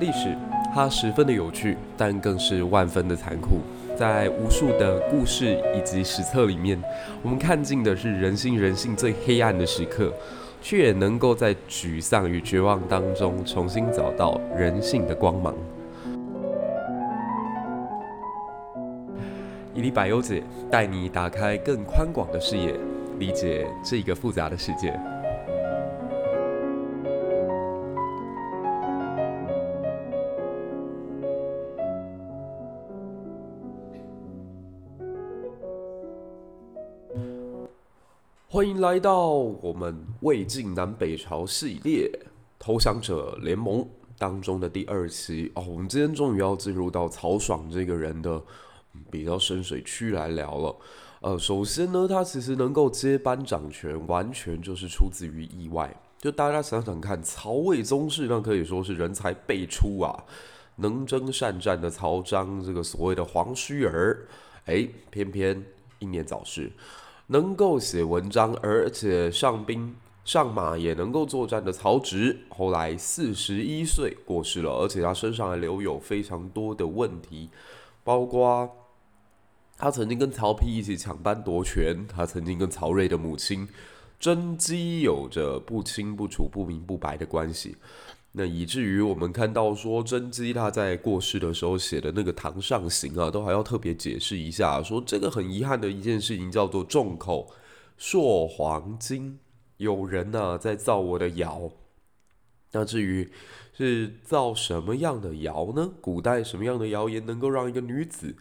历史它十分的有趣，但更是万分的残酷。在无数的故事以及史册里面，我们看尽的是人心人性最黑暗的时刻，却也能够在沮丧与绝望当中重新找到人性的光芒。伊丽百优姐带你打开更宽广的视野，理解这个复杂的世界。欢迎来到我们魏晋南北朝系列《投降者联盟》当中的第二期哦。我们今天终于要进入到曹爽这个人的比较深水区来聊了。呃，首先呢，他其实能够接班掌权，完全就是出自于意外。就大家想想看，曹魏宗室那可以说是人才辈出啊，能征善战的曹彰，这个所谓的黄须儿，哎，偏偏英年早逝。能够写文章，而且上兵上马也能够作战的曹植，后来四十一岁过世了，而且他身上还留有非常多的问题，包括他曾经跟曹丕一起抢班夺权，他曾经跟曹睿的母亲甄姬有着不清不楚、不明不白的关系。那以至于我们看到说，甄姬她在过世的时候写的那个堂上行啊，都还要特别解释一下，说这个很遗憾的一件事情叫做众口鑠黄金，有人呢、在造我的谣。那至于是造什么样的谣呢？古代什么样的谣言能够让一个女子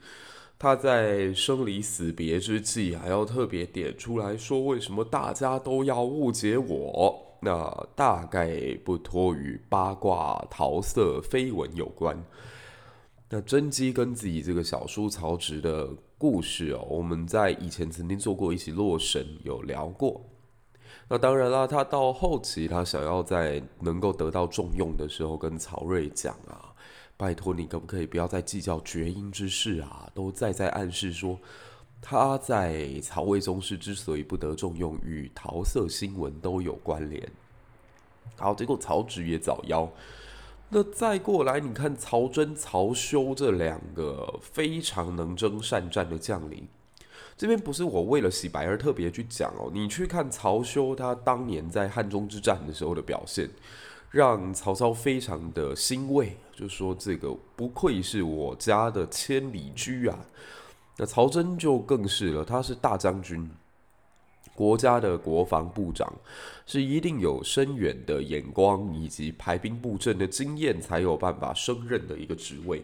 她在生离死别之际还要特别点出来说，为什么大家都要误解我？那大概不脱与八卦、桃色、绯闻有关。那甄姬跟自己这个小叔曹植的故事哦，我们在以前曾经做过一期《洛神》有聊过。那当然啦，他到后期他想要在能够得到重用的时候，跟曹睿讲啊，拜托你可不可以不要再计较绝缨之事啊？都在在暗示说。他在曹魏宗室之所以不得重用，与桃色新闻都有关联。好，结果曹植也早夭。那再过来，你看曹真、曹休这两个非常能征善战的将领，这边不是我为了洗白而特别去讲哦。你去看曹休，他当年在汉中之战的时候的表现，让曹操非常的欣慰，就说这个不愧是我家的千里驹啊。那曹真就更是了，他是大将军，国家的国防部长，是一定有深远的眼光以及排兵布阵的经验，才有办法升任的一个职位。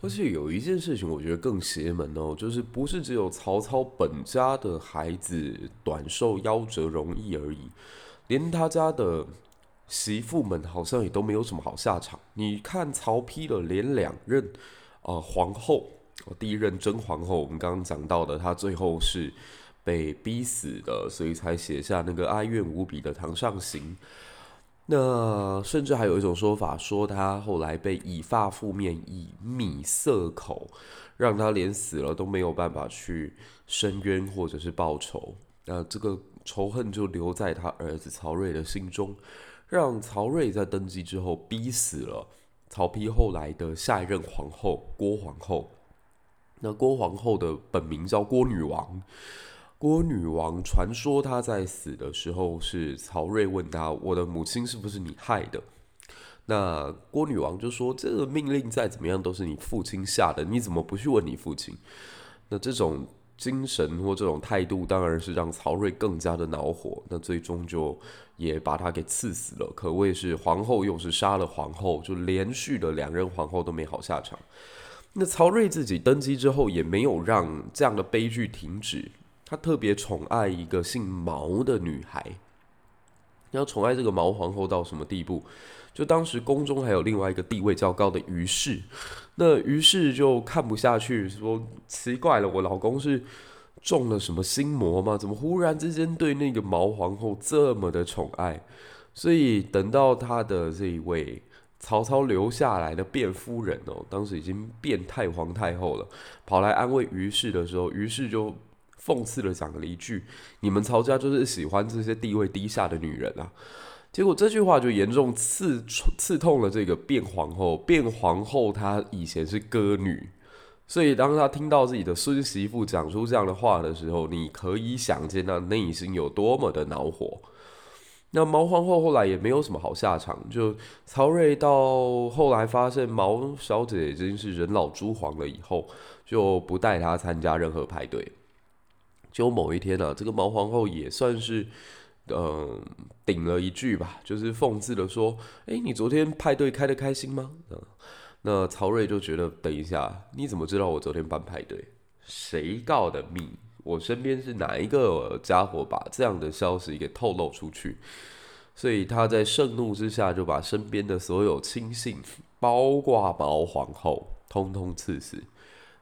而且有一件事情，我觉得更邪门哦，就是不是只有曹操本家的孩子短寿夭折容易而已，连他家的媳妇们好像也都没有什么好下场。你看曹丕的连两任啊、皇后。第一任甄皇后，我们刚刚讲到的，她最后是被逼死的，所以才写下那个哀怨无比的堂上行。那甚至还有一种说法，说他后来被以发覆面，以米塞口，让他连死了都没有办法去伸冤或者是报仇。那这个仇恨就留在他儿子曹睿的心中，让曹睿在登基之后逼死了曹丕后来的下一任皇后郭皇后。那郭皇后的本名叫郭女王，郭女王传说她在死的时候是曹睿问她：“我的母亲是不是你害的？”那郭女王就说：“这个命令再怎么样都是你父亲下的，你怎么不去问你父亲？”那这种精神或这种态度，当然是让曹睿更加的恼火。那最终就也把他给赐死了，可谓是皇后又是杀了皇后，就连续的两任皇后都没好下场。那曹睿自己登基之后，也没有让这样的悲剧停止。他特别宠爱一个姓毛的女孩。要宠爱这个毛皇后到什么地步？就当时宫中还有另外一个地位较高的于氏，那于氏就看不下去，说奇怪了，我老公是中了什么心魔吗？怎么忽然之间对那个毛皇后这么的宠爱？所以等到他的这一位。曹操留下来的卞夫人哦，当时已经变太皇太后了，跑来安慰于氏的时候，于氏就讽刺的讲了一句：“你们曹家就是喜欢这些地位低下的女人啊。”结果这句话就严重刺刺痛了这个卞皇后。卞皇后她以前是歌女，所以当她听到自己的孙媳妇讲出这样的话的时候，你可以想见她内心有多么的恼火。那毛皇后后来也没有什么好下场，就曹睿到后来发现毛小姐已经是人老珠黄了以后，就不带她参加任何派对。就某一天呢、啊，这个毛皇后也算是。嗯，顶了一句吧，就是讽刺的说：“哎，你昨天派对开得开心吗？”嗯，那曹睿就觉得，等一下，你怎么知道我昨天办派对？谁告的密？我身边是哪一个家伙把这样的消息给透露出去？所以他在盛怒之下，就把身边的所有亲信，包括毛皇后，通通赐死。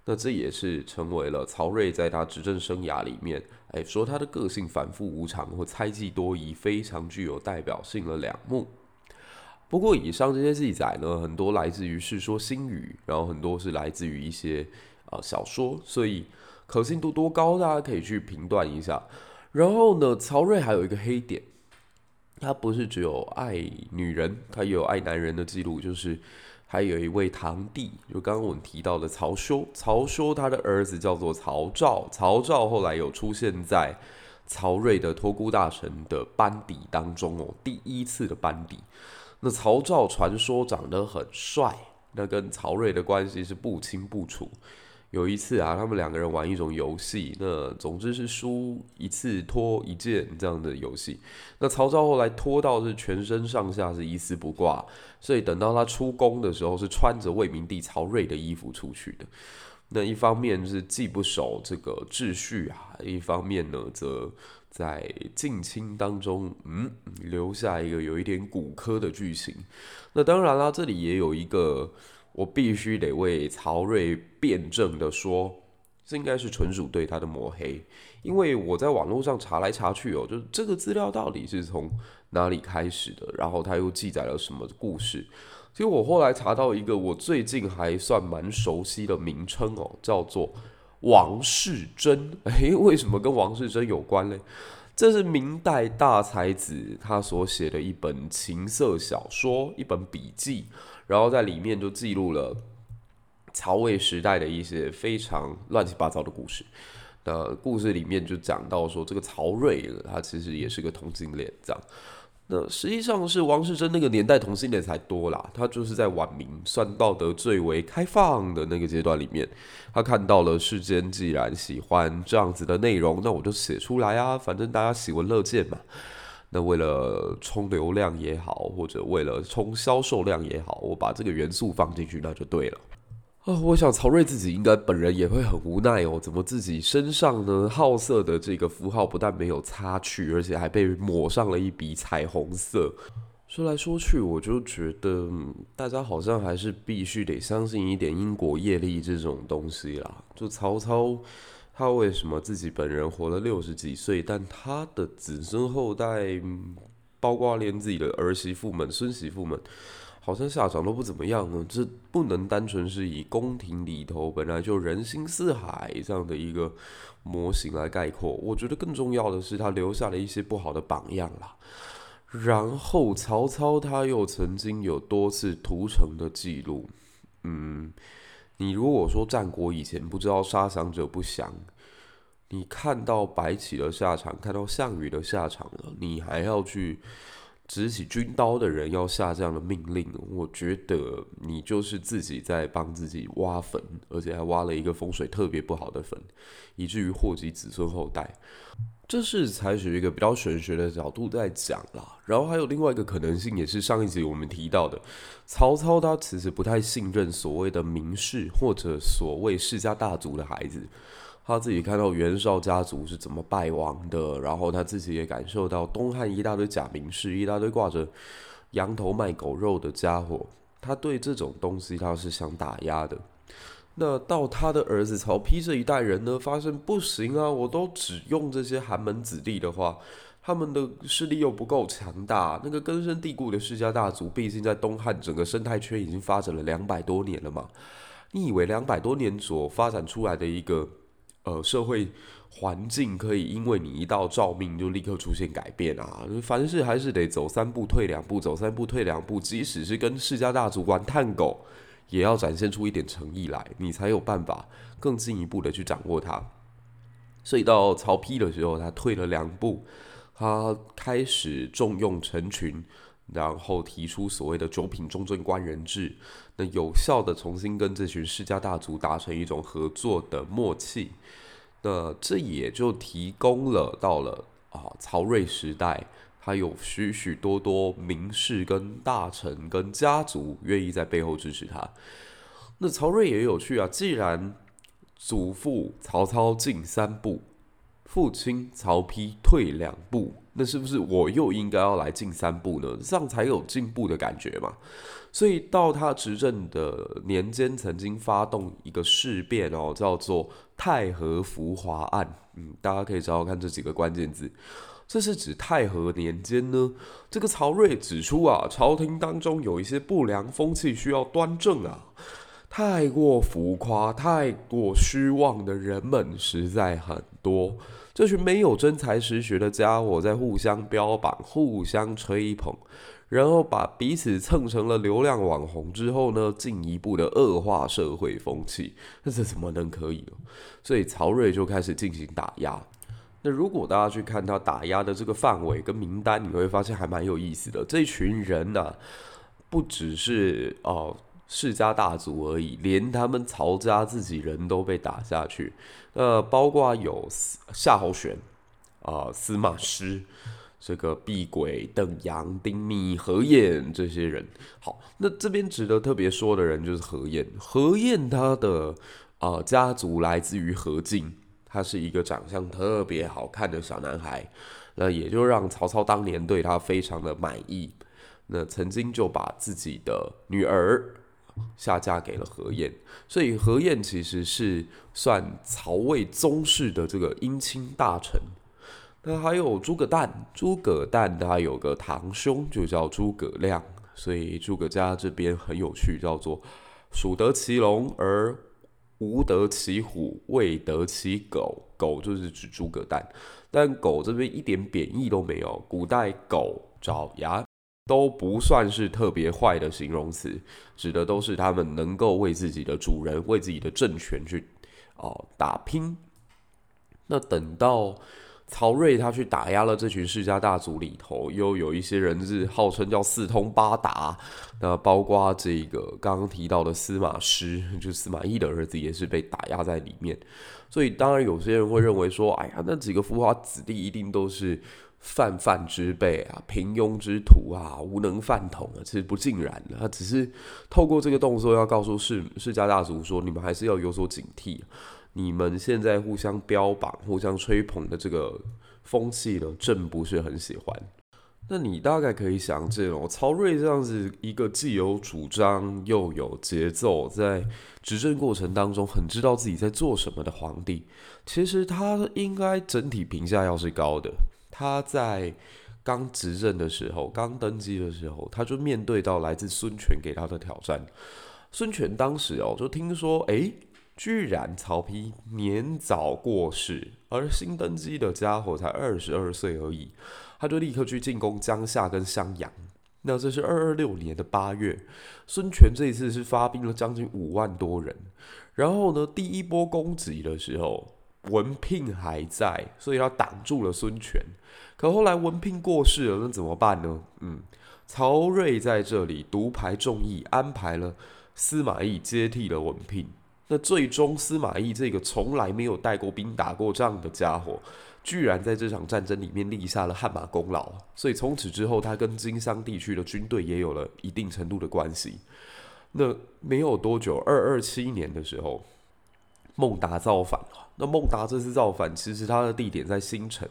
那这也是成为了曹睿在他执政生涯里面，哎，说他的个性反复无常或猜忌多疑，非常具有代表性的两幕。不过，以上这些记载呢，很多来自于《世说新语》，然后很多是来自于一些啊、呃、小说，所以可信度多高，大家可以去评断一下。然后呢，曹睿还有一个黑点，他不是只有爱女人，他也有爱男人的记录，就是。还有一位堂弟，就刚刚我们提到的曹休。曹休他的儿子叫做曹昭，曹昭后来有出现在曹睿的托孤大臣的班底当中哦，第一次的班底。那曹昭传说长得很帅，那跟曹睿的关系是不清不楚。有一次啊，他们两个人玩一种游戏，那总之是输一次脱一件这样的游戏。那曹操后来脱到是全身上下是一丝不挂，所以等到他出宫的时候是穿着魏明帝曹睿的衣服出去的。那一方面是既不守这个秩序啊，一方面呢则在近亲当中，嗯，留下一个有一点骨科的剧情。那当然啦，这里也有一个。我必须得为曹睿辩证的说，这应该是纯属对他的抹黑，因为我在网络上查来查去哦，就是这个资料到底是从哪里开始的，然后他又记载了什么故事？其实我后来查到一个我最近还算蛮熟悉的名称哦，叫做王世贞。诶，为什么跟王世贞有关嘞？这是明代大才子他所写的一本情色小说，一本笔记。然后在里面就记录了曹魏时代的一些非常乱七八糟的故事。那故事里面就讲到说，这个曹睿他其实也是个同性恋，这样。那实际上是王世贞那个年代同性恋才多啦。他就是在晚明算道德最为开放的那个阶段里面，他看到了世间既然喜欢这样子的内容，那我就写出来啊，反正大家喜闻乐见嘛。那为了冲流量也好，或者为了冲销售量也好，我把这个元素放进去，那就对了。啊，我想曹睿自己应该本人也会很无奈哦，怎么自己身上呢好色的这个符号不但没有擦去，而且还被抹上了一笔彩虹色。说来说去，我就觉得大家好像还是必须得相信一点因果业力这种东西啦。就曹操。他为什么自己本人活了六十几岁，但他的子孙后代，包括连自己的儿媳妇们、孙媳妇们，好像下场都不怎么样呢？这不能单纯是以宫廷里头本来就人心似海这样的一个模型来概括。我觉得更重要的是，他留下了一些不好的榜样啦。然后曹操他又曾经有多次屠城的记录，嗯。你如果说战国以前不知道杀降者不降，你看到白起的下场，看到项羽的下场了，你还要去执起军刀的人要下这样的命令，我觉得你就是自己在帮自己挖坟，而且还挖了一个风水特别不好的坟，以至于祸及子孙后代。这是采取一个比较玄学的角度在讲啦，然后还有另外一个可能性，也是上一集我们提到的，曹操他其实不太信任所谓的名士或者所谓世家大族的孩子，他自己看到袁绍家族是怎么败亡的，然后他自己也感受到东汉一大堆假名士，一大堆挂着羊头卖狗肉的家伙，他对这种东西他是想打压的。那到他的儿子曹丕这一代人呢，发现不行啊，我都只用这些寒门子弟的话，他们的势力又不够强大。那个根深蒂固的世家大族，毕竟在东汉整个生态圈已经发展了两百多年了嘛。你以为两百多年所发展出来的一个呃社会环境可以因为你一道诏命就立刻出现改变啊！凡事还是得走三步退两步，走三步退两步。即使是跟世家大族玩探狗，也要展现出一点诚意来，你才有办法更进一步的去掌握它。所以到曹丕的时候，他退了两步，他开始重用臣群，然后提出所谓的九品中正官人制，那有效的重新跟这群世家大族达成一种合作的默契。那这也就提供了到了啊曹睿时代，他有许许多多名士跟大臣跟家族愿意在背后支持他。那曹睿也有趣啊，既然祖父曹操进三步，父亲曹丕退两步，那是不是我又应该要来进三步呢？这样才有进步的感觉嘛。所以到他执政的年间，曾经发动一个事变哦，叫做太和浮华案。嗯，大家可以找找看这几个关键字。这是指太和年间呢，这个曹睿指出啊，朝廷当中有一些不良风气需要端正啊，太过浮夸、太过虚妄的人们实在很多。这群没有真才实学的家伙在互相标榜、互相吹捧。然后把彼此蹭成了流量网红之后呢，进一步的恶化社会风气，那这怎么能可以呢？所以曹睿就开始进行打压。那如果大家去看他打压的这个范围跟名单，你会发现还蛮有意思的。这群人呢、不只是哦世家大族而已，连他们曹家自己人都被打下去。呃，包括有夏侯玄啊、呃、司马师。这个毕轨、邓阳、丁密、何晏这些人，好，那这边值得特别说的人就是何晏。何晏他的啊、呃、家族来自于何进，他是一个长相特别好看的小男孩，那也就让曹操当年对他非常的满意。那曾经就把自己的女儿下嫁给了何晏，所以何晏其实是算曹魏宗室的这个姻亲大臣。那还有诸葛诞，诸葛诞他有个堂兄就叫诸葛亮，所以诸葛家这边很有趣，叫做鼠得其龙而无得其虎，未得其狗。狗就是指诸葛诞，但狗这边一点贬义都没有。古代狗、爪牙都不算是特别坏的形容词，指的都是他们能够为自己的主人、为自己的政权去哦打拼。那等到。曹睿他去打压了这群世家大族里头，又有一些人是号称叫四通八达，那包括这个刚刚提到的司马师，就司马懿的儿子也是被打压在里面。所以当然有些人会认为说，哎呀，那几个浮华子弟一定都是泛泛之辈啊，平庸之徒啊，无能饭桶啊。其实不尽然的，他只是透过这个动作要告诉世世家大族说，你们还是要有所警惕。你们现在互相标榜、互相吹捧的这个风气呢，朕不是很喜欢。那你大概可以想见哦，曹睿这样子一个既有主张又有节奏，在执政过程当中很知道自己在做什么的皇帝，其实他应该整体评价要是高的。他在刚执政的时候，刚登基的时候，他就面对到来自孙权给他的挑战。孙权当时哦，就听说，哎。居然曹丕年早过世，而新登基的家伙才二十二岁而已，他就立刻去进攻江夏跟襄阳。那这是二二六年的八月，孙权这一次是发兵了将近五万多人。然后呢，第一波攻击的时候，文聘还在，所以他挡住了孙权。可后来文聘过世了，那怎么办呢？嗯，曹睿在这里独排众议，安排了司马懿接替了文聘。那最终，司马懿这个从来没有带过兵、打过仗的家伙，居然在这场战争里面立下了汗马功劳。所以从此之后，他跟经商地区的军队也有了一定程度的关系。那没有多久，二二七年的时候，孟达造反了。那孟达这次造反，其实他的地点在新城。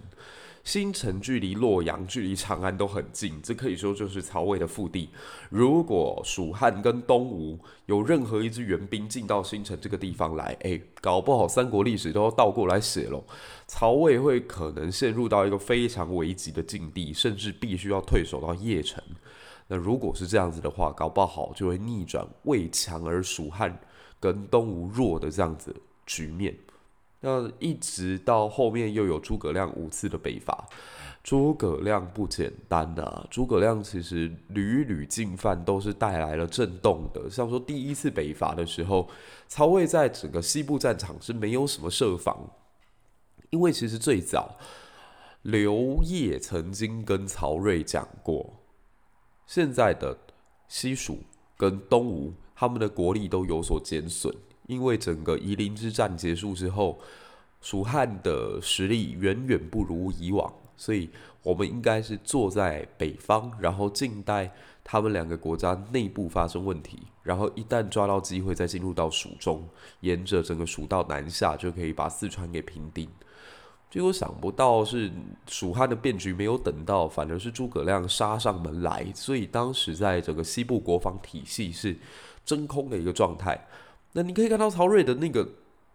新城距离洛阳、距离长安都很近，这可以说就是曹魏的腹地。如果蜀汉跟东吴有任何一支援兵进到新城这个地方来，哎，搞不好三国历史都要倒过来写喽。曹魏会可能陷入到一个非常危急的境地，甚至必须要退守到邺城。那如果是这样子的话，搞不好就会逆转魏强而蜀汉跟东吴弱的这样子局面。那一直到后面又有诸葛亮五次的北伐，诸葛亮不简单呐、诸葛亮其实屡屡进犯都是带来了震动的。像说第一次北伐的时候，曹魏在整个西部战场是没有什么设防，因为其实最早刘烨曾经跟曹睿讲过，现在的西蜀跟东吴他们的国力都有所减损。因为整个夷陵之战结束之后，蜀汉的实力远远不如以往，所以我们应该是坐在北方，然后静待他们两个国家内部发生问题，然后一旦抓到机会再进入到蜀中，沿着整个蜀道南下，就可以把四川给平定。结果想不到是蜀汉的变局没有等到，反而是诸葛亮杀上门来，所以当时在整个西部国防体系是真空的一个状态。那你可以看到曹睿的那个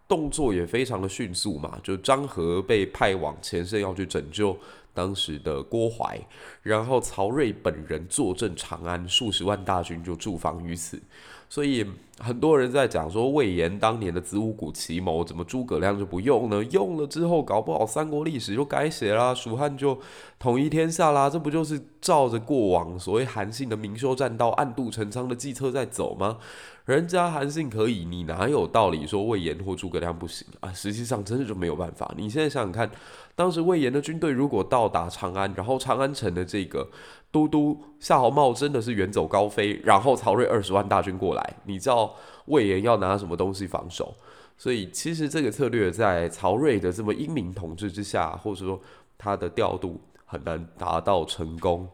动作也非常的迅速嘛，就张郃被派往前线要去拯救当时的郭淮，然后曹睿本人坐镇长安，数十万大军就驻防于此。所以很多人在讲说魏延当年的子午谷奇谋，怎么诸葛亮就不用呢？用了之后，搞不好三国历史就改写啦，蜀汉就统一天下啦。这不就是照着过往所谓韩信的明修栈道、暗度陈仓的计策在走吗？人家韩信可以，你哪有道理说魏延或诸葛亮不行啊？实际上真的就没有办法。你现在想想看，当时魏延的军队如果到达长安，然后长安城的这个都督夏侯茂真的是远走高飞，然后曹睿二十万大军过来，你知道魏延要拿什么东西防守？所以其实这个策略在曹睿的这么英明统治之下，或者说他的调度很难达到成功。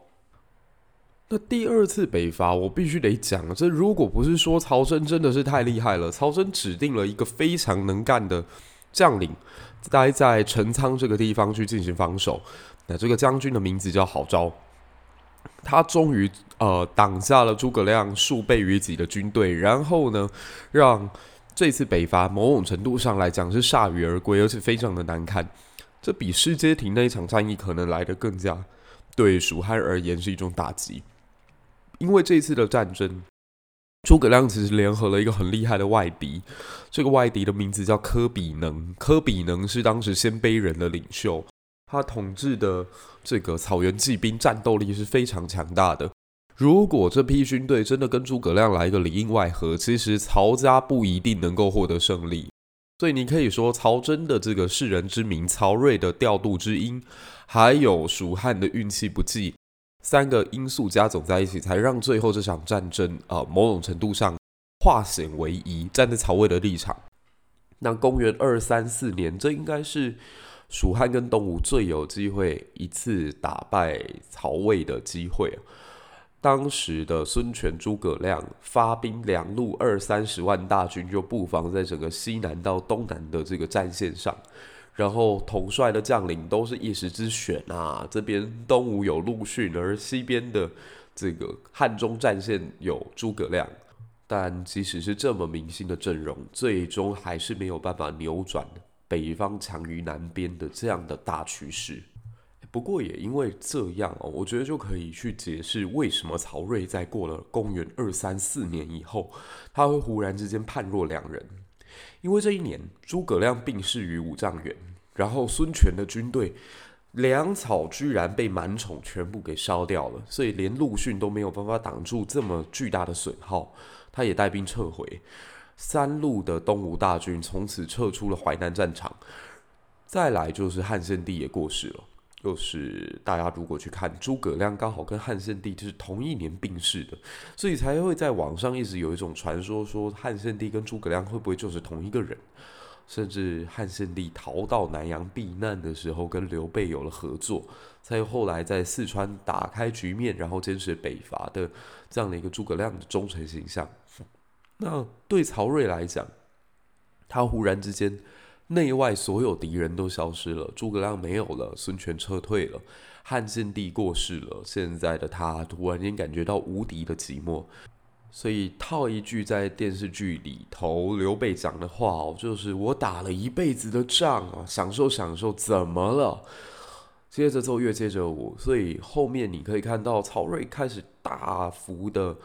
那第二次北伐，我必须得讲，这如果不是说曹真真的是太厉害了，曹真指定了一个非常能干的将领，待在陈仓这个地方去进行防守。那这个将军的名字叫郝昭，他终于呃挡下了诸葛亮数倍于己的军队，然后呢，让这次北伐某种程度上来讲是铩羽而归，而且非常的难看。这比失街亭那一场战役可能来得更加对蜀汉而言是一种打击。因为这一次的战争，诸葛亮其实联合了一个很厉害的外敌，这个外敌的名字叫科比能。科比能是当时鲜卑人的领袖，他统治的这个草原骑兵战斗力是非常强大的。如果这批军队真的跟诸葛亮来一个里应外合，其实曹家不一定能够获得胜利。所以你可以说，曹真的这个世人之名，曹睿的调度之英，还有蜀汉的运气不济。三个因素加总在一起，才让最后这场战争啊、呃，某种程度上化险为夷。站在曹魏的立场，那公元二三四年，这应该是蜀汉跟东吴最有机会一次打败曹魏的机会。当时的孙权、诸葛亮发兵两路二三十万大军，就布防在整个西南到东南的这个战线上。然后统帅的将领都是一时之选啊，这边东吴有陆逊，而西边的这个汉中战线有诸葛亮。但即使是这么明星的阵容，最终还是没有办法扭转北方强于南边的这样的大趋势。不过也因为这样哦，我觉得就可以去解释为什么曹睿在过了公元二三四年以后，他会忽然之间判若两人。因为这一年，诸葛亮病逝于五丈原，然后孙权的军队粮草居然被满宠全部给烧掉了，所以连陆逊都没有办法挡住这么巨大的损耗，他也带兵撤回。三路的东吴大军从此撤出了淮南战场。再来就是汉献帝也过世了。就是大家如果去看诸葛亮，刚好跟汉献帝就是同一年病逝的，所以才会在网上一直有一种传说，说汉献帝跟诸葛亮会不会就是同一个人？甚至汉献帝逃到南阳避难的时候，跟刘备有了合作，才后来在四川打开局面，然后坚持北伐的这样的一个诸葛亮的忠臣形象。那对曹睿来讲，他忽然之间。内外所有敌人都消失了，诸葛亮没有了，孙权撤退了，汉献帝过世了。现在的他突然间感觉到无敌的寂寞，所以套一句在电视剧里头刘备讲的话哦，就是我打了一辈子的仗啊，享受享受，怎么了？接着奏乐接着舞，所以后面你可以看到曹睿开始大幅的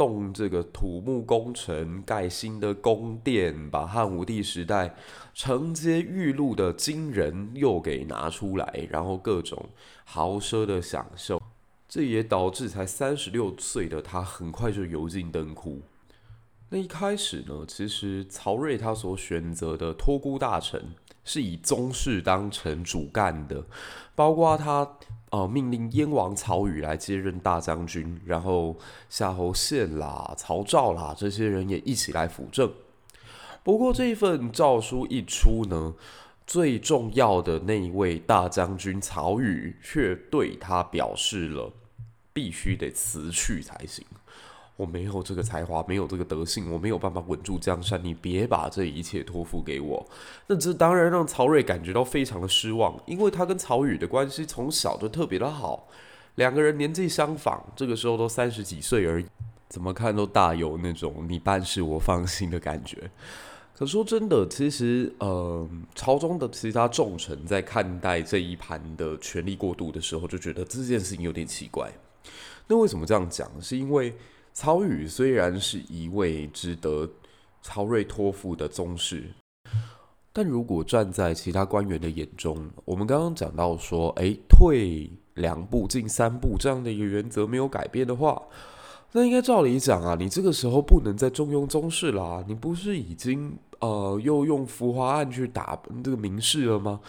动这个土木工程，盖新的宫殿，把汉武帝时代承接玉露的金人又给拿出来，然后各种豪奢的享受，这也导致才三十六岁的他很快就油尽灯枯。那一开始呢，其实曹睿他所选择的托孤大臣是以宗室当成主干的，包括他。哦，命令燕王曹宇来接任大将军，然后夏侯宪啦、曹昭啦这些人也一起来辅政。不过这一份诏书一出呢，最重要的那一位大将军曹宇却对他表示了必须得辞去才行。我没有这个才华，没有这个德性，我没有办法稳住江山。你别把这一切托付给我。那这当然让曹睿感觉到非常的失望，因为他跟曹宇的关系从小就特别的好，两个人年纪相仿，这个时候都三十几岁而已，怎么看都大有那种你办事我放心的感觉。可说真的，其实呃，朝中的其他重臣在看待这一盘的权力过渡的时候，就觉得这件事情有点奇怪。那为什么这样讲？是因为。曹宇虽然是一位值得曹睿托付的宗室，但如果站在其他官员的眼中，我们刚刚讲到说，哎，退两步进三步这样的一个原则没有改变的话，那应该照理讲啊，你这个时候不能再重用宗室啦，你不是已经呃又用浮华案去打这个名士了吗？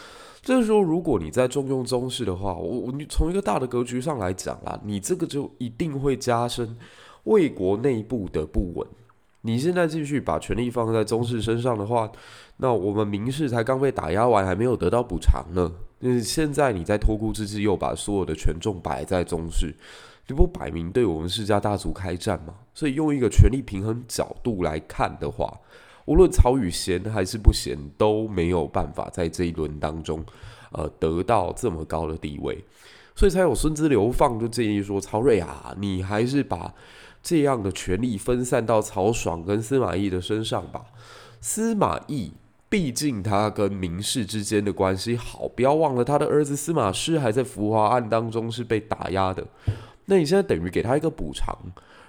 这个时候，如果你再重用宗室的话，我我你从一个大的格局上来讲啦，你这个就一定会加深。魏国内部的不稳，你现在继续把权力放在宗室身上的话，那我们名士才刚被打压完，还没有得到补偿呢。那现在你在托孤之际又把所有的权重摆在宗室，你不摆明对我们世家大族开战吗？所以用一个权力平衡角度来看的话，无论曹宇贤还是不贤，都没有办法在这一轮当中，呃，得到这么高的地位，所以才有孙资流放就建议说，曹睿啊，你还是把。这样的权力分散到曹爽跟司马懿的身上吧。司马懿毕竟他跟名士之间的关系好，不要忘了他的儿子司马师还在浮华案当中是被打压的。那你现在等于给他一个补偿，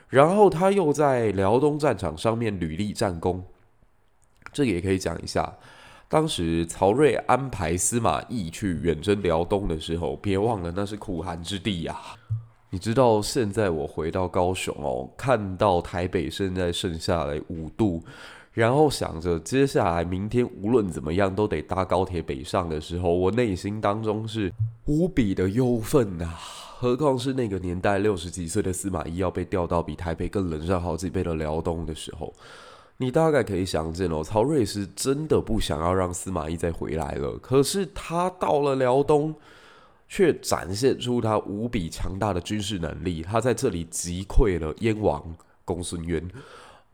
然后他又在辽东战场上面屡立战功。这个也可以讲一下，当时曹睿安排司马懿去远征辽东的时候，别忘了那是苦寒之地呀、你知道现在我回到高雄哦，看到台北现在剩下来五度，然后想着接下来明天无论怎么样都得搭高铁北上的时候，我内心当中是无比的忧愤啊！何况是那个年代六十几岁的司马懿要被调到比台北更冷上好几倍的辽东的时候，你大概可以想见哦，曹睿是真的不想要让司马懿再回来了。可是他到了辽东。却展现出他无比强大的军事能力，他在这里击溃了燕王公孙渊。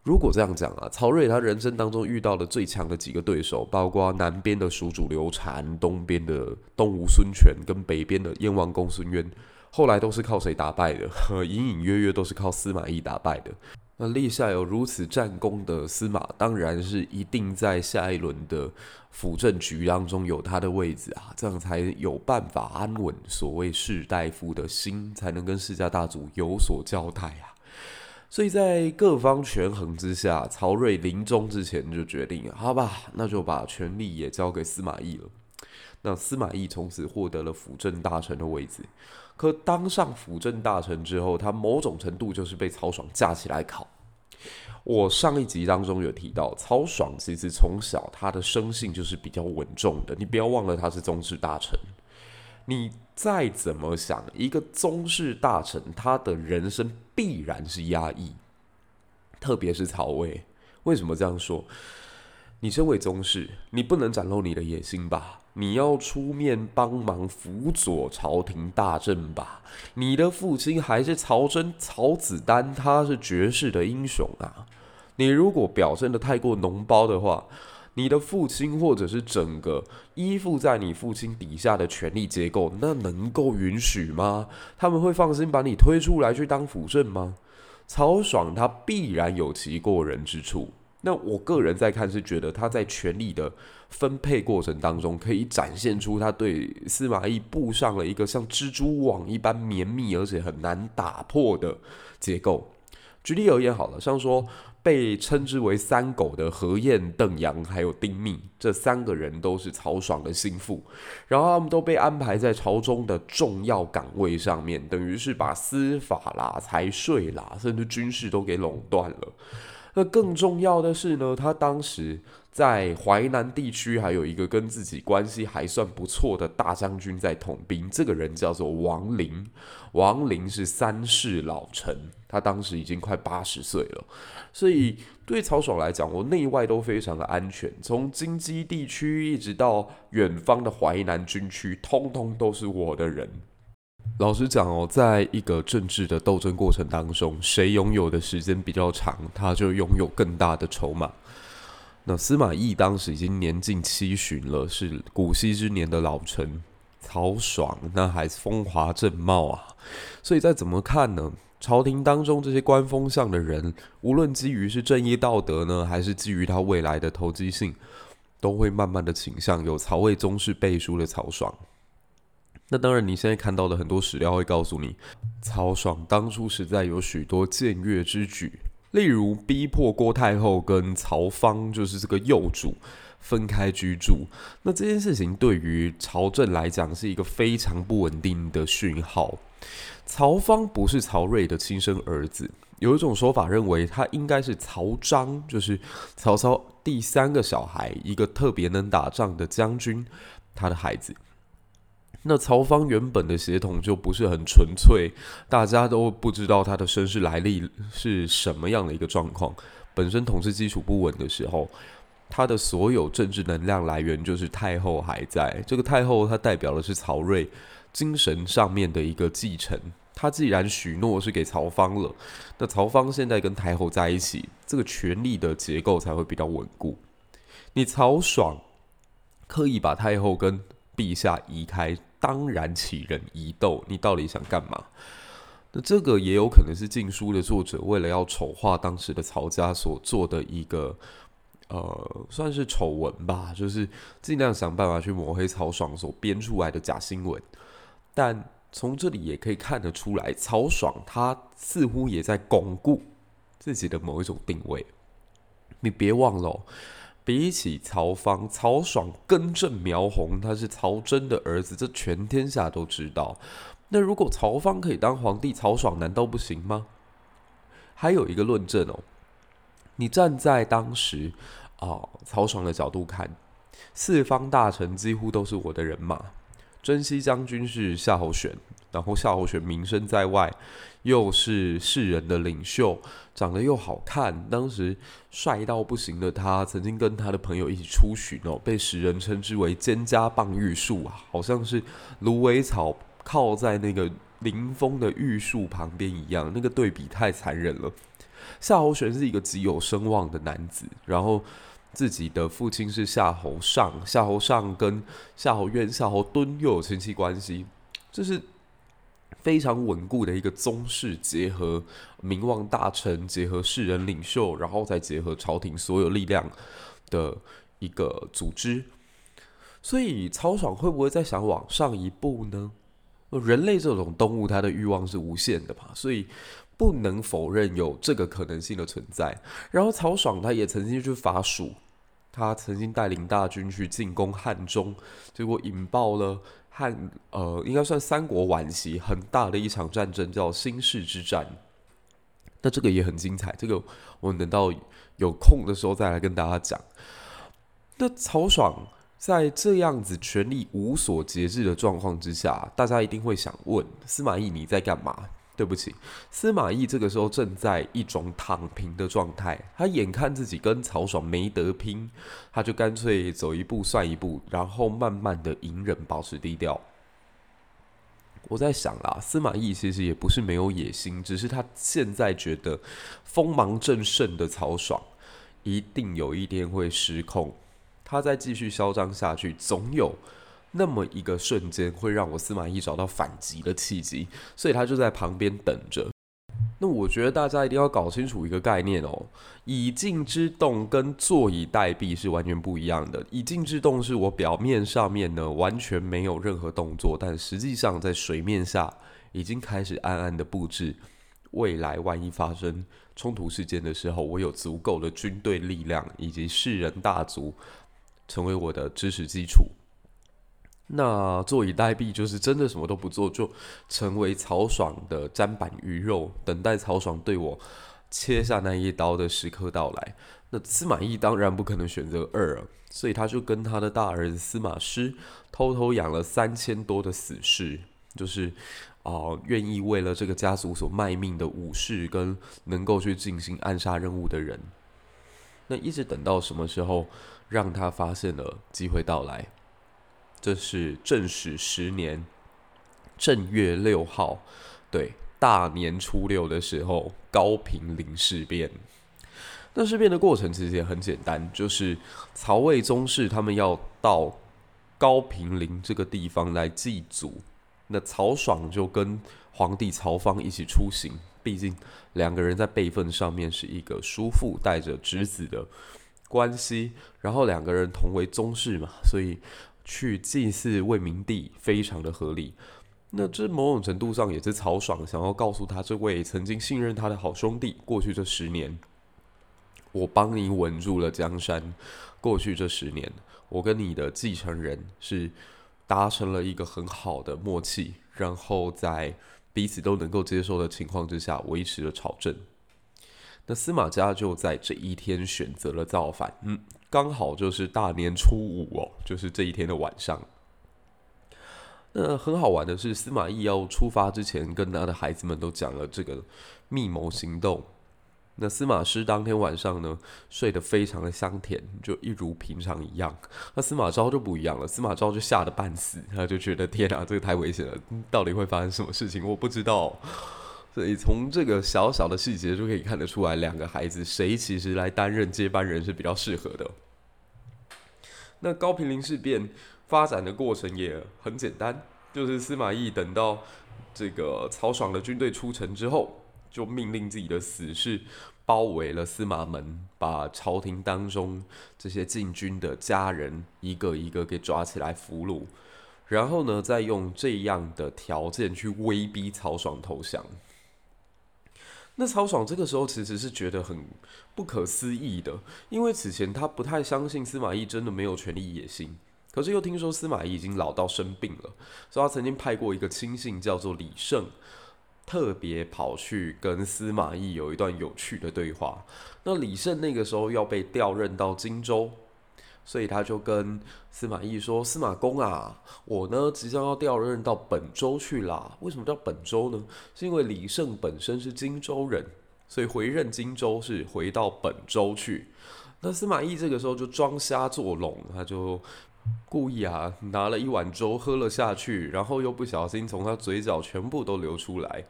如果这样讲啊，曹睿他人生当中遇到的最强的几个对手，包括南边的蜀主刘禅、东边的东吴孙权跟北边的燕王公孙渊，后来都是靠谁打败的？隐隐约约都是靠司马懿打败的。那立下有如此战功的司马，当然是一定在下一轮的辅政局当中有他的位置啊，这样才有办法安稳所谓士大夫的心，才能跟世家大族有所交代啊。所以在各方权衡之下，曹睿临终之前就决定，好吧，那就把权力也交给司马懿了。那司马懿从此获得了辅政大臣的位置。可当上辅政大臣之后，他某种程度就是被曹爽架起来考。我上一集当中有提到，曹爽其实从小他的生性就是比较稳重的。你不要忘了他是宗室大臣。你再怎么想，一个宗室大臣，他的人生必然是压抑，特别是曹魏。为什么这样说？你身为宗室，你不能展露你的野心吧？你要出面帮忙辅佐朝廷大政吧？你的父亲还是曹真、曹子丹，他是绝世的英雄啊！你如果表现得太过脓包的话，你的父亲或者是整个依附在你父亲底下的权力结构，那能够允许吗？他们会放心把你推出来去当辅政吗？曹爽他必然有其过人之处。那我个人在看是觉得他在权力的分配过程当中，可以展现出他对司马懿布上了一个像蜘蛛网一般绵密而且很难打破的结构。举例而言，好了，像说被称之为三狗的何晏、邓阳还有丁密这三个人都是曹爽的心腹，然后他们都被安排在朝中的重要岗位上面，等于是把司法啦、财税啦，甚至军事都给垄断了。那更重要的是呢，他当时在淮南地区还有一个跟自己关系还算不错的大将军在统兵，这个人叫做王陵。王陵是三世老臣，他当时已经快八十岁了，所以对曹爽来讲，我内外都非常的安全，从京畿地区一直到远方的淮南军区，通通都是我的人。老实讲哦，在一个政治的斗争过程当中，谁拥有的时间比较长，他就拥有更大的筹码。那司马懿当时已经年近七旬了，是古稀之年的老臣。曹爽那还风华正茂啊，所以再怎么看呢？朝廷当中这些官风向的人，无论基于是正义道德呢，还是基于他未来的投机性，都会慢慢的倾向有曹魏宗室背书的曹爽。那当然，你现在看到的很多史料会告诉你，曹爽当初实在有许多僭越之举，例如逼迫郭太后跟曹芳，就是这个幼主分开居住。那这件事情对于朝政来讲是一个非常不稳定的讯号。曹芳不是曹睿的亲生儿子，有一种说法认为他应该是曹彰，就是曹操第三个小孩，一个特别能打仗的将军，他的孩子。那曹芳原本的血统就不是很纯粹，大家都不知道他的身世来历是什么样的一个状况。本身统治基础不稳的时候，他的所有政治能量来源就是太后还在。这个太后，她代表的是曹睿精神上面的一个继承。他既然许诺是给曹芳了，那曹芳现在跟太后在一起，这个权力的结构才会比较稳固。你曹爽刻意把太后跟陛下移开。当然起人疑窦，你到底想干嘛？那这个也有可能是《禁书》的作者为了要丑化当时的曹家所做的一个，呃，算是丑闻吧，就是尽量想办法去抹黑曹爽所编出来的假新闻。但从这里也可以看得出来，曹爽他似乎也在巩固自己的某一种定位。你别忘了。比起曹芳，曹爽根正苗红，他是曹真的儿子，这全天下都知道。那如果曹芳可以当皇帝，曹爽难道不行吗？还有一个论证哦，你站在当时啊、曹爽的角度看，四方大臣几乎都是我的人马，征西将军是夏侯玄。然后夏侯玄名声在外，又是世人的领袖，长得又好看，当时帅到不行的他，曾经跟他的朋友一起出巡哦，被时人称之为“蒹葭傍玉树”啊，好像是芦苇草靠在那个临风的玉树旁边一样，那个对比太残忍了。夏侯玄是一个极有声望的男子，然后自己的父亲是夏侯尚，夏侯尚跟夏侯渊、夏侯惇又有亲戚关系，这是。非常稳固的一个宗室，结合名望大臣，结合世人领袖，然后再结合朝廷所有力量的一个组织。所以曹爽会不会再想往上一步呢？人类这种动物，它的欲望是无限的嘛，所以不能否认有这个可能性的存在。然后曹爽他也曾经去伐蜀，他曾经带领大军去进攻汉中，结果引爆了。汉呃，应该算三国晚期很大的一场战争，叫新世之战。那这个也很精彩，这个我们等到有空的时候再来跟大家讲。那曹爽在这样子权力无所节制的状况之下，大家一定会想问：司马懿你在干嘛？对不起，司马懿这个时候正在一种躺平的状态，他眼看自己跟曹爽没得拼，他就干脆走一步算一步，然后慢慢的隐忍，保持低调。我在想啦，司马懿其实也不是没有野心，只是他现在觉得锋芒正盛的曹爽一定有一天会失控，他再继续嚣张下去，总有。那么一个瞬间会让我司马懿找到反击的契机，所以他就在旁边等着。那我觉得大家一定要搞清楚一个概念哦，以静制动跟坐以待毙是完全不一样的。以静制动是我表面上面呢完全没有任何动作，但实际上在水面下已经开始暗暗的布置未来万一发生冲突事件的时候，我有足够的军队力量以及士人大族成为我的支持基础。那坐以待毙，就是真的什么都不做，就成为曹爽的砧板鱼肉，等待曹爽对我切下那一刀的时刻到来。那司马懿当然不可能选择二，所以他就跟他的大儿子司马师偷偷养了三千多的死士，就是啊、愿意为了这个家族所卖命的武士跟能够去进行暗杀任务的人。那一直等到什么时候，让他发现了机会到来？这是正史十年正月六号，对，大年初六的时候，高平陵事变。那事变的过程其实也很简单，就是曹魏宗室他们要到高平陵这个地方来祭祖，那曹爽就跟皇帝曹芳一起出行，毕竟两个人在辈分上面是一个叔父带着侄子的关系，然后两个人同为宗室嘛，所以去祭祀魏明帝非常的合理。那这某种程度上也是曹爽想要告诉他这位曾经信任他的好兄弟，过去这十年。我帮你稳住了江山。过去这十年，我跟你的继承人是达成了一个很好的默契，然后在彼此都能够接受的情况之下，维持了朝政。那司马家就在这一天选择了造反，嗯，刚好就是大年初五哦，就是这一天的晚上。那很好玩的是，司马懿要出发之前，跟他的孩子们都讲了这个密谋行动。那司马师当天晚上呢，睡得非常的香甜，就一如平常一样。那司马昭就不一样了，司马昭就吓得半死，他就觉得天啊，这个太危险了，到底会发生什么事情？我不知道。所以从这个小小的细节就可以看得出来，两个孩子谁其实来担任接班人是比较适合的。那高平陵事变发展的过程也很简单，就是司马懿等到这个曹爽的军队出城之后。就命令自己的死士包围了司马门，把朝廷当中这些禁军的家人一个一个给抓起来俘虏，然后呢，再用这样的条件去威逼曹爽投降。那曹爽这个时候其实是觉得很不可思议的，因为此前他不太相信司马懿真的没有权力野心，可是又听说司马懿已经老到生病了，所以他曾经派过一个亲信叫做李胜。特别跑去跟司马懿有一段有趣的对话。那李胜那个时候要被调任到荆州，所以他就跟司马懿说：“司马公啊，我呢即将要调任到本州去啦。为什么叫本州呢？是因为李胜本身是荆州人，所以回任荆州是回到本州去。那司马懿这个时候就装瞎作聋，他就。”故意啊，拿了一碗粥喝了下去，然后又不小心从他嘴角全部都流出来，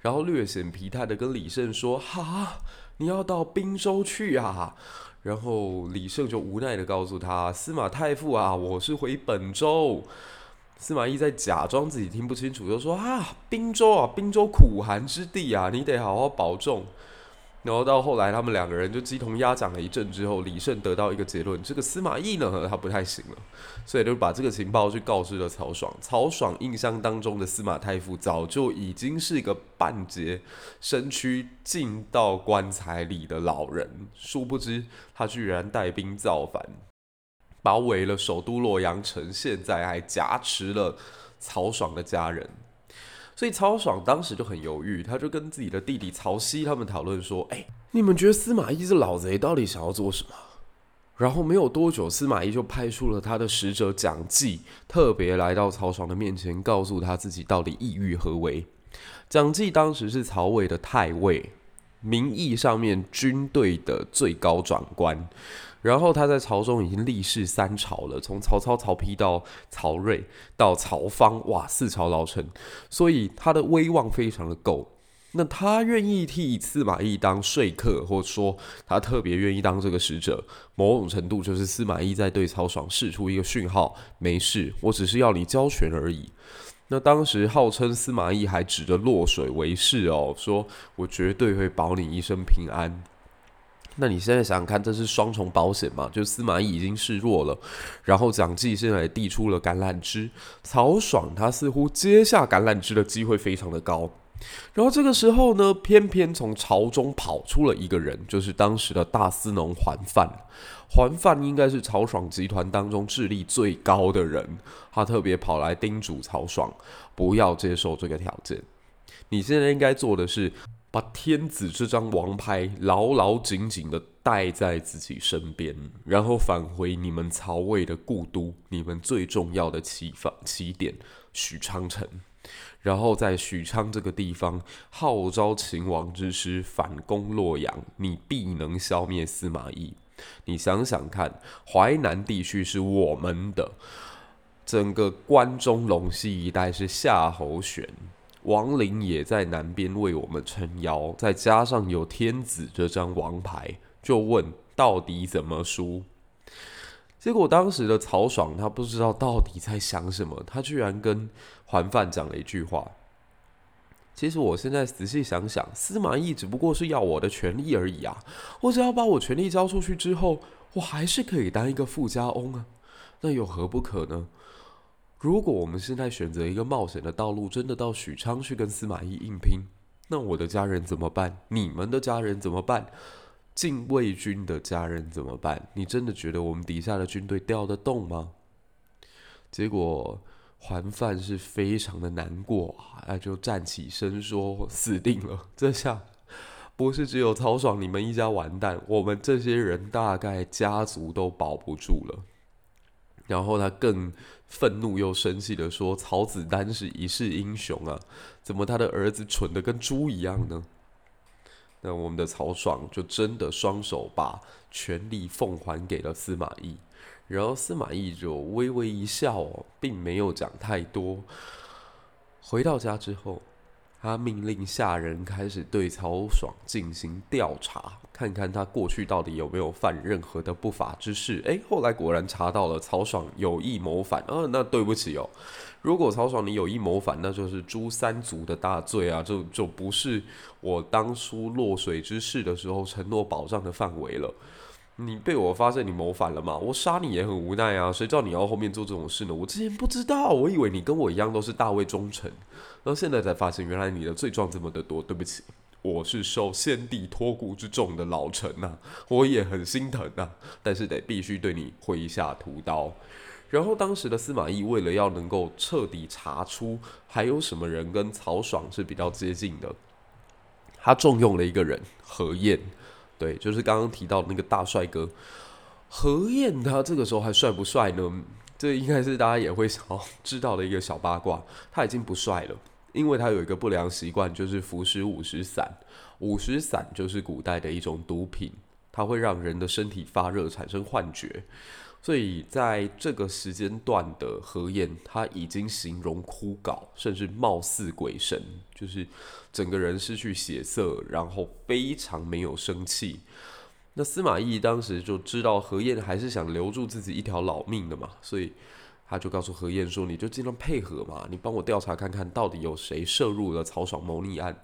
然后略显疲态的跟李胜说：“哈，你要到滨州去啊？”然后李胜就无奈的告诉他：“司马太傅啊，我是回本州。”司马懿在假装自己听不清楚，就说：“啊，滨州啊，滨州苦寒之地啊，你得好好保重。”然后到后来，他们两个人就鸡同鸭讲了一阵之后，李胜得到一个结论：这个司马懿呢，他不太行了，所以就把这个情报去告知了曹爽。曹爽印象当中的司马太傅早就已经是一个半截身躯进到棺材里的老人，殊不知他居然带兵造反，包围了首都洛阳城，现在还挟持了曹爽的家人。所以曹爽当时就很犹豫，他就跟自己的弟弟曹曦他们讨论说：“哎，你们觉得司马懿这老贼到底想要做什么？”然后没有多久，司马懿就派出了他的使者蒋济，特别来到曹爽的面前，告诉他自己到底意欲何为。蒋济当时是曹魏的太尉，名义上面军队的最高长官。然后他在朝中已经历仕三朝了，从曹操、曹丕到曹睿到曹芳，哇，四朝老臣，所以他的威望非常的够。那他愿意替司马懿当说客，或者说他特别愿意当这个使者，某种程度就是司马懿在对曹爽释出一个讯号：没事，我只是要你交权而已。那当时号称司马懿还指着洛水为誓哦，说我绝对会保你一生平安。那你现在想想看，这是双重保险嘛？就司马懿已经示弱了，然后蒋济现在也递出了橄榄枝，曹爽他似乎接下橄榄枝的机会非常的高，然后这个时候呢，偏偏从朝中跑出了一个人，就是当时的大司农桓范。桓范应该是曹爽集团当中智力最高的人，他特别跑来叮嘱曹爽不要接受这个条件。你现在应该做的是，把天子这张王牌牢牢紧紧的带在自己身边，然后返回你们曹魏的故都，你们最重要的起发起点许昌城。然后在许昌这个地方号召秦王之师反攻洛阳，你必能消灭司马懿。你想想看，淮南地区是我们的，整个关中陇西一带是夏侯玄，王陵也在南边为我们撑腰，再加上有天子这张王牌，就问到底怎么输？结果当时的曹爽他不知道到底在想什么，他居然跟桓范讲了一句话。其实我现在仔细想想，司马懿只不过是要我的权力而已啊！我只要把我权力交出去之后，我还是可以当一个富家翁啊！那有何不可呢？如果我们现在选择一个冒险的道路，真的到许昌去跟司马懿硬拼，那我的家人怎么办？你们的家人怎么办？禁卫军的家人怎么办？你真的觉得我们底下的军队调得动吗？结果桓范是非常的难过啊，就站起身说：“死定了！这下不是只有曹爽你们一家完蛋，我们这些人大概家族都保不住了。”然后他更愤怒又生气的说：“曹子丹是一世英雄啊，怎么他的儿子蠢得跟猪一样呢？”那我们的曹爽就真的双手把权力奉还给了司马懿，然后司马懿就微微一笑，并没有讲太多。回到家之后，他命令下人开始对曹爽进行调查，看看他过去到底有没有犯任何的不法之事。诶，后来果然查到了曹爽有意谋反。啊，那对不起哦。如果曹爽你有意谋反，那就是诛三族的大罪啊，就就不是我当初落水之事的时候承诺保障的范围了。你被我发现你谋反了嘛？我杀你也很无奈啊，谁知道你要后面做这种事呢？我之前不知道，我以为你跟我一样都是大魏忠臣，然后现在才发现原来你的罪状这么的多。对不起，我是受先帝托孤之重的老臣呐，我也很心疼呐，但是得必须对你挥下屠刀。然后当时的司马懿为了要能够彻底查出还有什么人跟曹爽是比较接近的，他重用了一个人何晏，对，就是刚刚提到那个大帅哥何晏。他这个时候还帅不帅呢？这应该是大家也会想知道的一个小八卦。他已经不帅了，因为他有一个不良习惯，就是服食五石散。五石散就是古代的一种毒品，它会让人的身体发热，产生幻觉。所以在这个时间段的何晏，他已经形容枯槁，甚至貌似鬼神，就是整个人失去血色，然后非常没有生气。那司马懿当时就知道何晏还是想留住自己一条老命的嘛，所以他就告诉何晏说：“你就尽量配合嘛，你帮我调查看看到底有谁涉入了曹爽谋逆案。”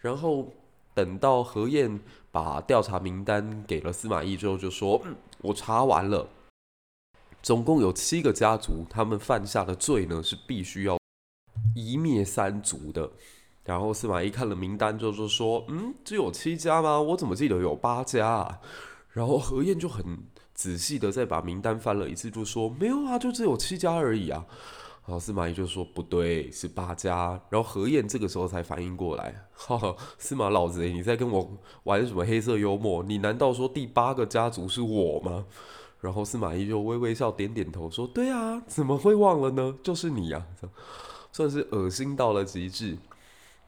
然后等到何晏把调查名单给了司马懿之后，就说：“嗯，我查完了。”总共有七个家族，他们犯下的罪呢是必须要一灭三族的。然后司马懿看了名单之后就说：“嗯，只有七家吗？我怎么记得有八家啊？”然后何晏就很仔细的再把名单翻了一次，就说：“没有啊，就只有七家而已啊。”然后司马懿就说：“不对，是八家。”然后何晏这个时候才反应过来：“哈哈，司马老贼，你在跟我玩什么黑色幽默？你难道说第八个家族是我吗？”然后司马懿就微微笑，点点头，说：“对啊，怎么会忘了呢？就是你呀，算是恶心到了极致。”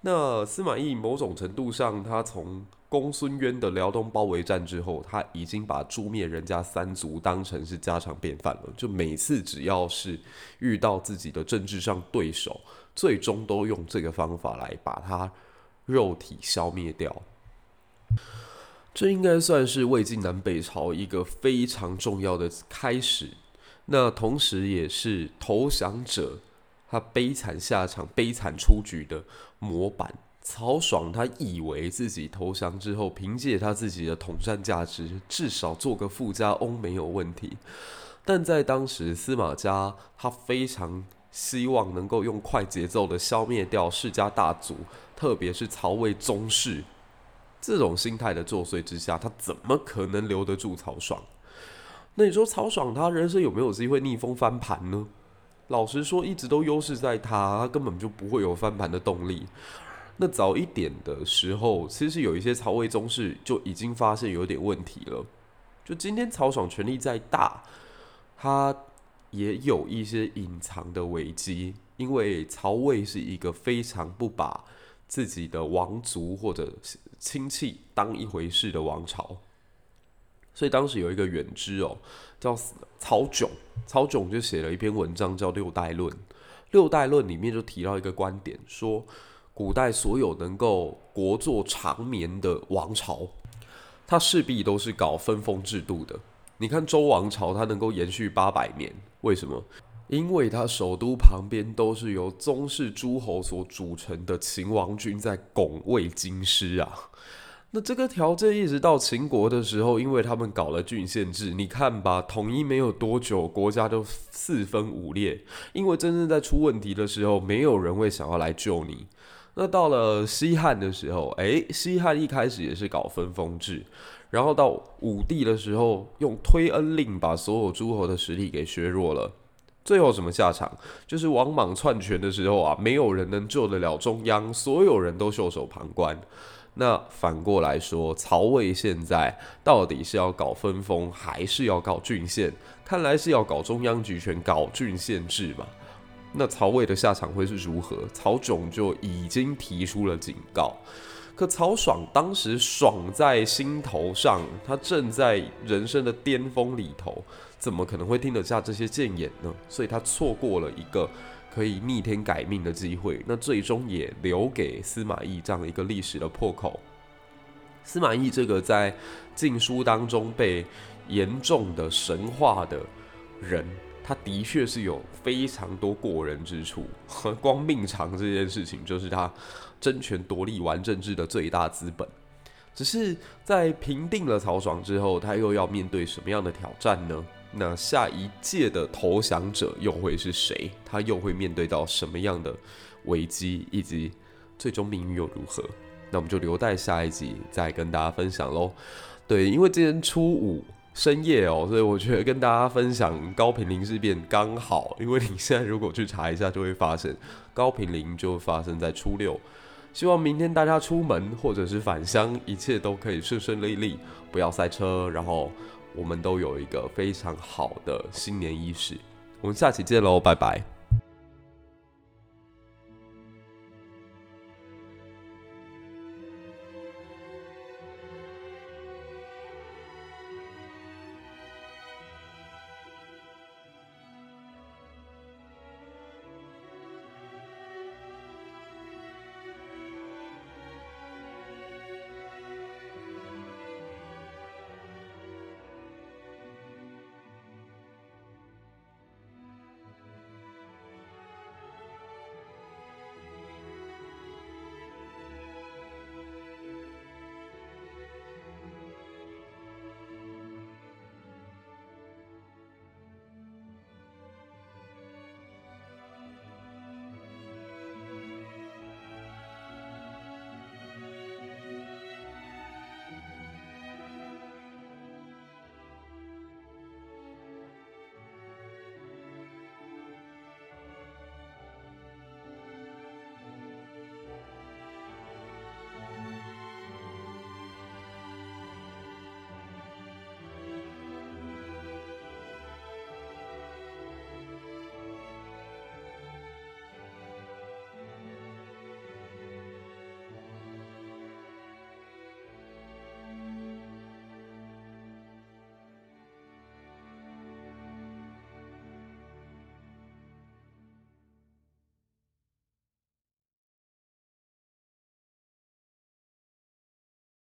那司马懿某种程度上，他从公孙渊的辽东包围战之后，他已经把诛灭人家三族当成是家常便饭了。就每次只要是遇到自己的政治上对手，最终都用这个方法来把他肉体消灭掉。这应该算是魏晋南北朝一个非常重要的开始，那同时也是投降者他悲惨下场、悲惨出局的模板。曹爽他以为自己投降之后，凭借他自己的统战价值，至少做个富家翁没有问题。但在当时，司马家他非常希望能够用快节奏的消灭掉世家大族，特别是曹魏宗室。这种心态的作祟之下，他怎么可能留得住曹爽？那你说曹爽他人生有没有机会逆风翻盘呢？老实说，一直都优势在他，他根本就不会有翻盘的动力。那早一点的时候，其实有一些曹魏宗室就已经发现有点问题了。就今天曹爽权力再大，他也有一些隐藏的危机，因为曹魏是一个非常不把自己的王族或者亲戚当一回事的王朝。所以当时有一个远支哦，叫曹炯，曹炯就写了一篇文章叫《六代论》。《六代论》里面就提到一个观点，说古代所有能够国祚长绵的王朝，它势必都是搞分封制度的。你看周王朝，它能够延续八百年，为什么？因为它首都旁边都是由宗室诸侯所组成的秦王军在拱卫京师啊。那这个条件一直到秦国的时候，因为他们搞了郡县制，你看吧，统一没有多久，国家就四分五裂。因为真正在出问题的时候，没有人会想要来救你。那到了西汉的时候，哎，西汉一开始也是搞分封制，然后到武帝的时候，用推恩令把所有诸侯的实力给削弱了。最后什么下场？就是王莽篡权的时候啊，没有人能救得了中央，所有人都袖手旁观。那反过来说，曹魏现在到底是要搞分封，还是要搞郡县？看来是要搞中央集权，搞郡县制嘛。那曹魏的下场会是如何？曹炯就已经提出了警告。可曹爽当时爽在心头上，他正在人生的巅峰里头，怎么可能会听得下这些谏言呢？所以他错过了一个。可以逆天改命的机会，那最终也留给司马懿这样一个历史的破口。司马懿这个在晋书当中被严重的神化的人，他的确是有非常多过人之处。光命长这件事情，就是他争权夺利玩政治的最大资本。只是在平定了曹爽之后，他又要面对什么样的挑战呢？那下一届的投降者又会是谁？他又会面对到什么样的危机，以及最终命运又如何？那我们就留待下一集再跟大家分享喽。对，因为今天初五深夜哦，所以我觉得跟大家分享高平陵事变刚好，因为你现在如果去查一下，就会发现高平陵就发生在初六。希望明天大家出门或者是返乡，一切都可以顺顺利利，不要塞车，然后。我们都有一个非常好的新年伊始，我们下期见喽，拜拜。